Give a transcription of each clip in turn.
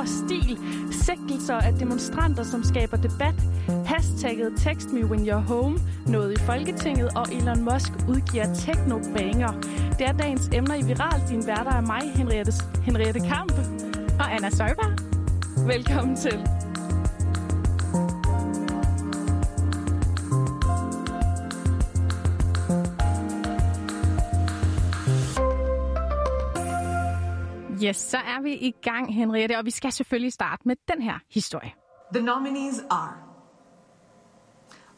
over stil, sigtelser af demonstranter, som skaber debat, hashtagget Text Me When You're Home, noget i Folketinget, og Elon Musk udgiver teknobanger. Det er dagens emner i Viral. Din værter er mig, Henriette, Henriette Kamp og Anna Søjberg. Velkommen til. Yes, så er vi i gang, Henriette, og vi skal selvfølgelig starte med den her historie. The nominees are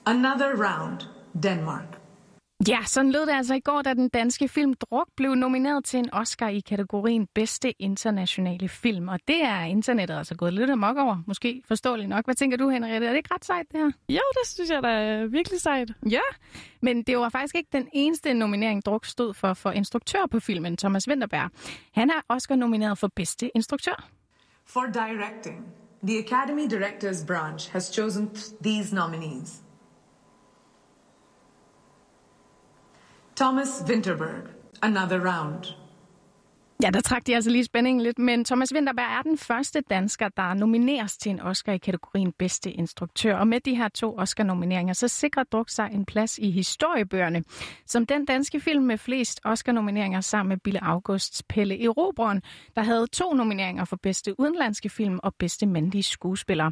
Another Round, Denmark. Ja, sådan lød det altså i går, da den danske film Druk blev nomineret til en Oscar i kategorien bedste internationale film. Og det er internettet altså gået lidt amok over, måske forståeligt nok. Hvad tænker du, Henriette? Er det ikke ret sejt, det her? Jo, det synes jeg da er virkelig sejt. Ja, men det var faktisk ikke den eneste nominering, Druk stod for for instruktør på filmen, Thomas Winterberg. Han er Oscar nomineret for bedste instruktør. For directing, the Academy Directors Branch has chosen these nominees. Thomas Winterberg, Another Round. Ja, der trak de altså lige spændingen lidt, men Thomas Winterberg er den første dansker, der nomineres til en Oscar i kategorien bedste instruktør. Og med de her to Oscar-nomineringer, så sikrer Druk sig en plads i historiebøgerne, som den danske film med flest Oscar-nomineringer sammen med Bille Augusts Pelle Erobreren, der havde to nomineringer for bedste udenlandske film og bedste mandlige skuespiller.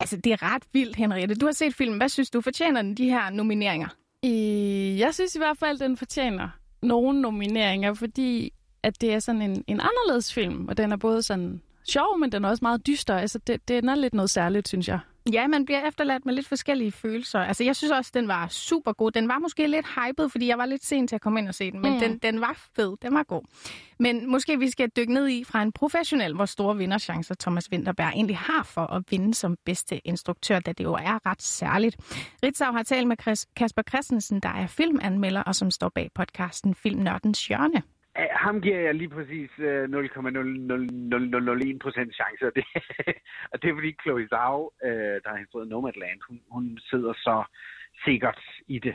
Altså, det er ret vildt, Henriette. Du har set filmen. Hvad synes du, fortjener den de her nomineringer? I, jeg synes i hvert fald, at den fortjener nogle nomineringer, fordi at det er sådan en, en anderledes film, og den er både sådan sjov, men den er også meget dyster. Altså, det, det er lidt noget særligt, synes jeg. Ja, man bliver efterladt med lidt forskellige følelser. Altså, jeg synes også, den var super god. Den var måske lidt hyped, fordi jeg var lidt sen til at komme ind og se den, men mm. den, den var fed. Den var god. Men måske vi skal dykke ned i fra en professionel, hvor store vinderchancer Thomas Winterberg egentlig har for at vinde som bedste instruktør, da det jo er ret særligt. Ritzau har talt med Kasper Christensen, der er filmanmelder og som står bag podcasten Filmnørdens Hjørne. Ham giver jeg lige præcis øh, 0,001 procent chance, og det, og det er fordi Chloe Zhao, øh, der har instrueret Nomadland, hun, hun sidder så sikkert i det.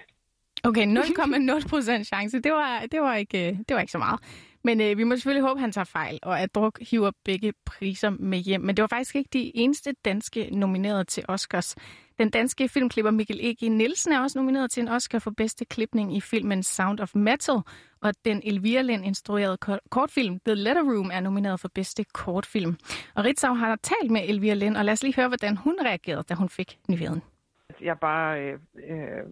Okay, 0,0 procent chance, det var, det, var ikke, øh, det var ikke så meget. Men øh, vi må selvfølgelig håbe, at han tager fejl, og at Druk hiver begge priser med hjem. Men det var faktisk ikke de eneste danske nominerede til Oscars. Den danske filmklipper Mikkel E.G. Nielsen er også nomineret til en Oscar for bedste klipning i filmen Sound of Metal, og den Elvira Lind instruerede kortfilm The Letter Room er nomineret for bedste kortfilm. Og Ritzau har talt med Elvira Lind, og lad os lige høre, hvordan hun reagerede, da hun fik nyheden. Jeg bare øh, øh,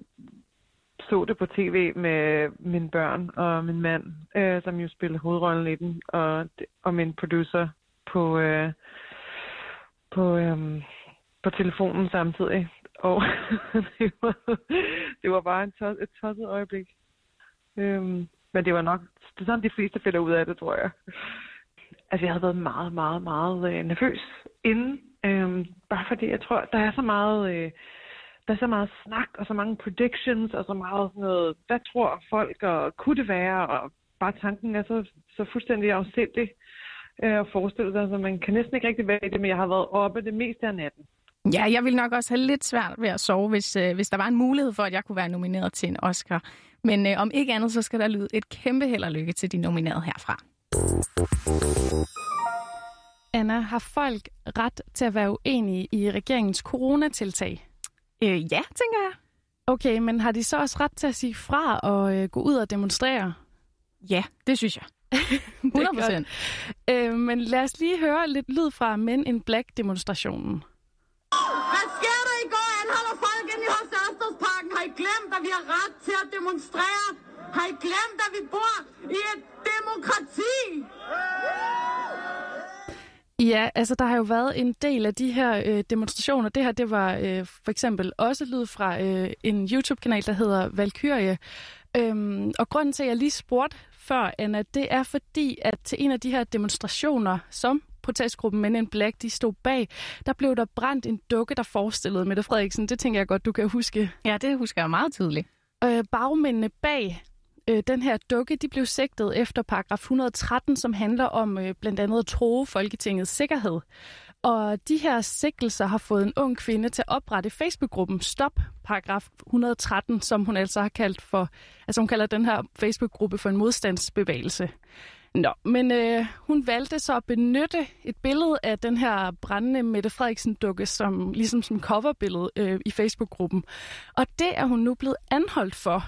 så det på tv med mine børn og min mand, øh, som jo spillede hovedrollen i den, og, og min producer på, øh, på, øh, på telefonen samtidig. Og det, var, det var bare en tos, et tosset øjeblik. Øhm, men det var nok, det er sådan de fleste finder ud af det, tror jeg. Altså jeg havde været meget, meget, meget øh, nervøs inden. Øhm, bare fordi jeg tror, der er så meget... Øh, der er så meget snak og så mange predictions og så meget sådan noget, hvad tror folk og kunne det være, og bare tanken er så, så fuldstændig afsindig øh, at forestille sig, så man kan næsten ikke rigtig være i det, men jeg har været oppe det meste af natten. Ja, jeg vil nok også have lidt svært ved at sove, hvis, øh, hvis der var en mulighed for, at jeg kunne være nomineret til en Oscar. Men øh, om ikke andet, så skal der lyde et kæmpe held og lykke til de nominerede herfra. Anna, har folk ret til at være uenige i regeringens coronatiltag? Øh, ja, tænker jeg. Okay, men har de så også ret til at sige fra og øh, gå ud og demonstrere? Ja, det synes jeg. 100 procent. øh, men lad os lige høre lidt lyd fra Men in Black-demonstrationen. Hvad sker der i går? Anholder folk ind i hos Ørstedsparken. Har I glemt, at vi har ret til at demonstrere? Har I glemt, at vi bor i et demokrati? Ja, altså der har jo været en del af de her øh, demonstrationer. Det her, det var øh, for eksempel også lyd fra øh, en YouTube-kanal, der hedder Valkyrie. Øhm, og grunden til, at jeg lige spurgte før, Anna, det er fordi, at til en af de her demonstrationer, som protestgruppen Men in Black, de stod bag, der blev der brændt en dukke, der forestillede Mette Frederiksen. Det tænker jeg godt, du kan huske. Ja, det husker jeg meget tydeligt. Øh, bagmændene bag øh, den her dukke, de blev sigtet efter paragraf 113, som handler om øh, blandt andet at tro Folketingets sikkerhed. Og de her sigtelser har fået en ung kvinde til at oprette Facebook-gruppen Stop paragraf 113, som hun altså har kaldt for, altså hun kalder den her Facebook-gruppe for en modstandsbevægelse. Nå, men øh, hun valgte så at benytte et billede af den her brændende Mette Frederiksen-dukke som, ligesom som coverbillede øh, i Facebook-gruppen. Og det er hun nu blevet anholdt for.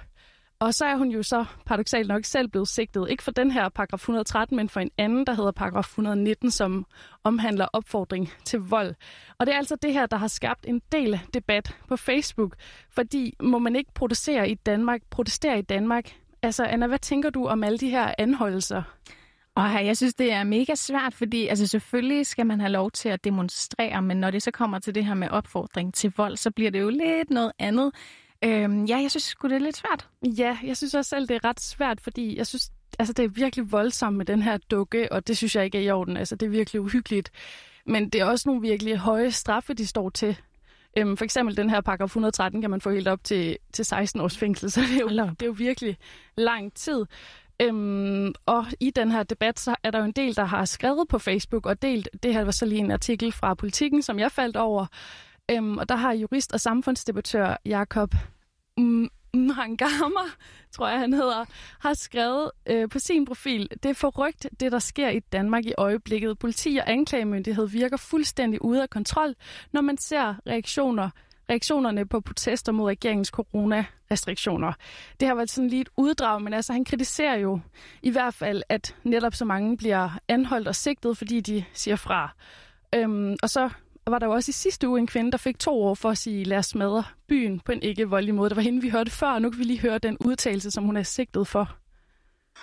Og så er hun jo så paradoxalt nok selv blevet sigtet, ikke for den her paragraf 113, men for en anden, der hedder paragraf 119, som omhandler opfordring til vold. Og det er altså det her, der har skabt en del debat på Facebook, fordi må man ikke protestere i Danmark, protestere i Danmark? Altså Anna, hvad tænker du om alle de her anholdelser? Og jeg synes, det er mega svært, fordi altså, selvfølgelig skal man have lov til at demonstrere, men når det så kommer til det her med opfordring til vold, så bliver det jo lidt noget andet. Øhm, ja, jeg synes sgu, det er lidt svært. Ja, jeg synes også selv, det er ret svært, fordi jeg synes, altså, det er virkelig voldsomt med den her dukke, og det synes jeg ikke er i orden. Altså, det er virkelig uhyggeligt. Men det er også nogle virkelig høje straffe, de står til. Øhm, for eksempel den her paragraf 113 kan man få helt op til, til 16 års fængsel, så det er jo, det er jo virkelig lang tid. Øhm, og i den her debat, så er der jo en del, der har skrevet på Facebook og delt, det her var så lige en artikel fra Politiken, som jeg faldt over, øhm, og der har jurist og samfundsdebattør Jakob Mangama, tror jeg han hedder, har skrevet øh, på sin profil, det er forrygt, det der sker i Danmark i øjeblikket. Politi og anklagemyndighed virker fuldstændig ude af kontrol, når man ser reaktioner reaktionerne på protester mod regeringens coronarestriktioner. Det har været sådan lige et uddrag, men altså han kritiserer jo i hvert fald, at netop så mange bliver anholdt og sigtet, fordi de siger fra. Øhm, og så var der jo også i sidste uge en kvinde, der fik to år for at sige, lad os smadre byen på en ikke voldelig måde. Det var hende, vi hørte før, og nu kan vi lige høre den udtalelse, som hun er sigtet for.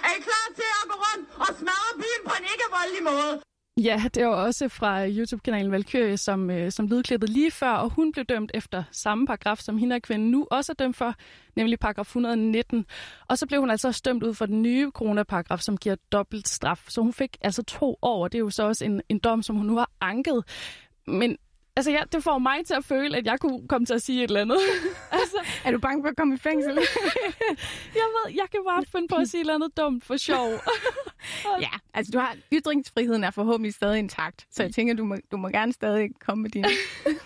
Er I klar til at gå rundt og smadre byen på en ikke voldelig måde? Ja, det var også fra YouTube-kanalen Valkyrie, som, øh, som lydklippet lige før, og hun blev dømt efter samme paragraf, som hende og kvinden nu også er dømt for, nemlig paragraf 119. Og så blev hun altså også dømt ud for den nye coronaparagraf, som giver dobbelt straf. Så hun fik altså to år, det er jo så også en, en dom, som hun nu har anket. Men Altså, ja, det får mig til at føle, at jeg kunne komme til at sige et eller andet. altså, er du bange for at komme i fængsel? jeg ved, jeg kan bare finde på at sige et eller andet dumt for sjov. ja, altså du har, ytringsfriheden er forhåbentlig stadig intakt, så jeg tænker, du må, du må gerne stadig komme med dine,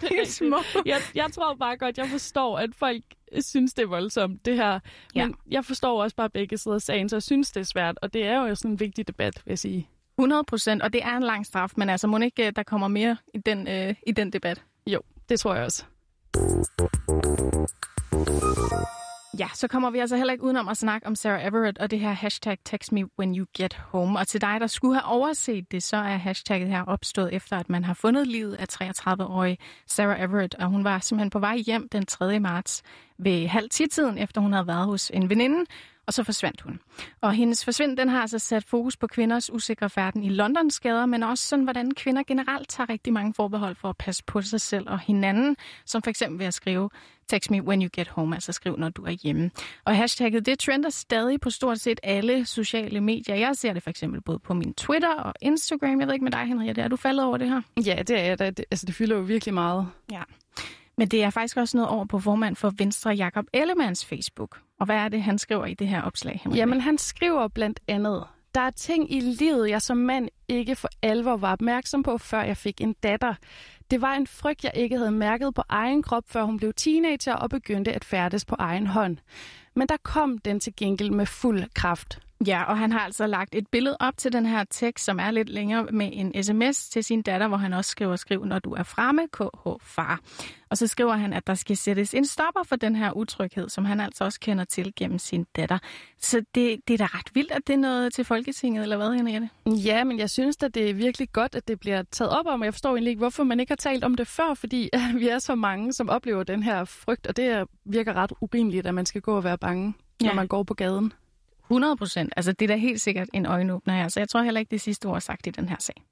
dine små... jeg, jeg tror bare godt, jeg forstår, at folk synes, det er voldsomt, det her. Men ja. jeg forstår også bare begge sider af sagen, så jeg synes, det er svært, og det er jo sådan en vigtig debat, vil jeg sige. 100 procent, og det er en lang straf, men altså må ikke, øh, der kommer mere i den, øh, i den debat? Jo, det tror jeg også. Ja, så kommer vi altså heller ikke udenom at snakke om Sarah Everett og det her hashtag text me when you get home. Og til dig, der skulle have overset det, så er hashtagget her opstået efter, at man har fundet livet af 33-årige Sarah Everett. Og hun var simpelthen på vej hjem den 3. marts ved halv tiden, efter hun havde været hos en veninde og så forsvandt hun. Og hendes forsvind, den har altså sat fokus på kvinders usikre færden i Londons gader, men også sådan, hvordan kvinder generelt tager rigtig mange forbehold for at passe på sig selv og hinanden, som for eksempel ved at skrive Text me when you get home, altså skriv, når du er hjemme. Og hashtagget, det trender stadig på stort set alle sociale medier. Jeg ser det for eksempel både på min Twitter og Instagram. Jeg ved ikke med dig, Henriette, er du faldet over det her? Ja, det er det. Altså, det fylder jo virkelig meget. Ja. Men det er faktisk også noget over på formand for Venstre, Jakob Ellemanns Facebook. Og hvad er det, han skriver i det her opslag? Henrik? Jamen, han skriver blandt andet, der er ting i livet, jeg som mand ikke for alvor var opmærksom på, før jeg fik en datter. Det var en frygt, jeg ikke havde mærket på egen krop, før hun blev teenager og begyndte at færdes på egen hånd. Men der kom den til gengæld med fuld kraft. Ja, og han har altså lagt et billede op til den her tekst, som er lidt længere med en sms til sin datter, hvor han også skriver, skriv, når du er fremme, KH far. Og så skriver han, at der skal sættes en stopper for den her utryghed, som han altså også kender til gennem sin datter. Så det, det er da ret vildt, at det er noget til Folketinget, eller hvad, Henriette? Ja, men jeg synes at det er virkelig godt, at det bliver taget op om, og jeg forstår egentlig ikke, hvorfor man ikke har talt om det før, fordi vi er så mange, som oplever den her frygt, og det virker ret urimeligt, at man skal gå og være bange, når ja. man går på gaden. 100 procent. Altså, det er da helt sikkert en øjenåbner her, så jeg tror heller ikke, det sidste ord er sagt i den her sag.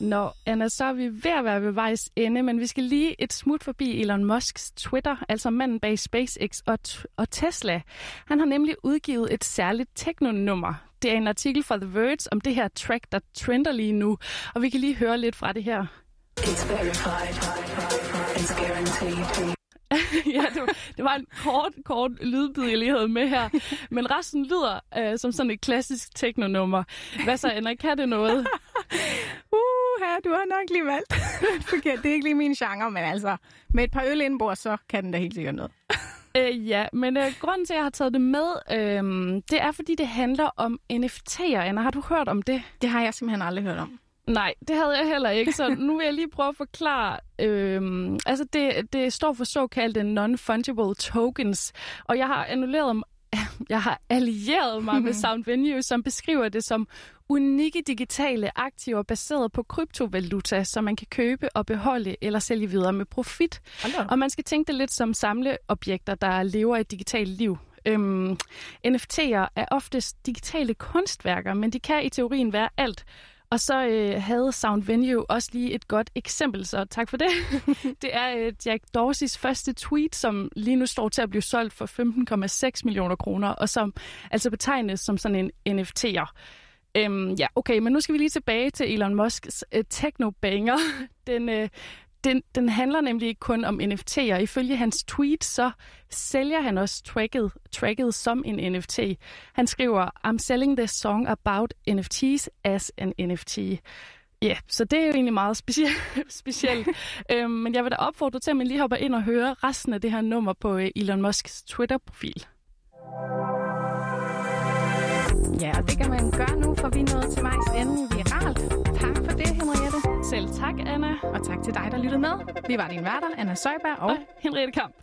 Nå, Anna, så er vi ved at være ved vejs ende, men vi skal lige et smut forbi Elon Musks Twitter, altså manden bag SpaceX og, og Tesla. Han har nemlig udgivet et særligt teknonummer. Det er en artikel fra The Verge om det her track, der trender lige nu, og vi kan lige høre lidt fra det her. It's verified. It's guaranteed. ja, det var, det var en kort, kort lydbid, jeg lige havde med her. Men resten lyder øh, som sådan et klassisk teknonummer. Hvad så, Anna? Kan det noget? uh, her, du har nok lige valgt. Forkert, det er ikke lige min genre, men altså, med et par øl indbord, så kan den da helt sikkert noget. Øh, ja, men øh, grunden til, at jeg har taget det med, øh, det er, fordi det handler om NFT'er. Anna, har du hørt om det? Det har jeg simpelthen aldrig hørt om. Nej, det havde jeg heller ikke, så nu vil jeg lige prøve at forklare. Øhm, altså, det, det står for såkaldte non-fungible tokens, og jeg har annulleret jeg har allieret mig med Sound Venue, som beskriver det som unikke digitale aktiver baseret på kryptovaluta, som man kan købe og beholde eller sælge videre med profit. Og man skal tænke det lidt som samleobjekter, der lever et digitalt liv. Øhm, NFT'er er oftest digitale kunstværker, men de kan i teorien være alt. Og så øh, havde Sound Venue også lige et godt eksempel, så tak for det. det er øh, Jack Dorseys første tweet, som lige nu står til at blive solgt for 15,6 millioner kroner, og som altså betegnes som sådan en NFT'er. Øhm, ja, okay, men nu skal vi lige tilbage til Elon Musks øh, techno-banger. Den, øh, den, den handler nemlig ikke kun om NFT'er. Ifølge hans tweet, så sælger han også tracket, tracket som en NFT. Han skriver, I'm selling this song about NFTs as an NFT. Ja, yeah, så det er jo egentlig meget specielt. specielt. øhm, men jeg vil da opfordre til, at man lige hopper ind og hører resten af det her nummer på øh, Elon Musks Twitter-profil. Ja, og det kan man gøre nu, for vi er nået til vejs ende selv tak, Anna. Og tak til dig, der lyttede med. Vi var din værter, Anna Søjberg og, og Henriette Kamp.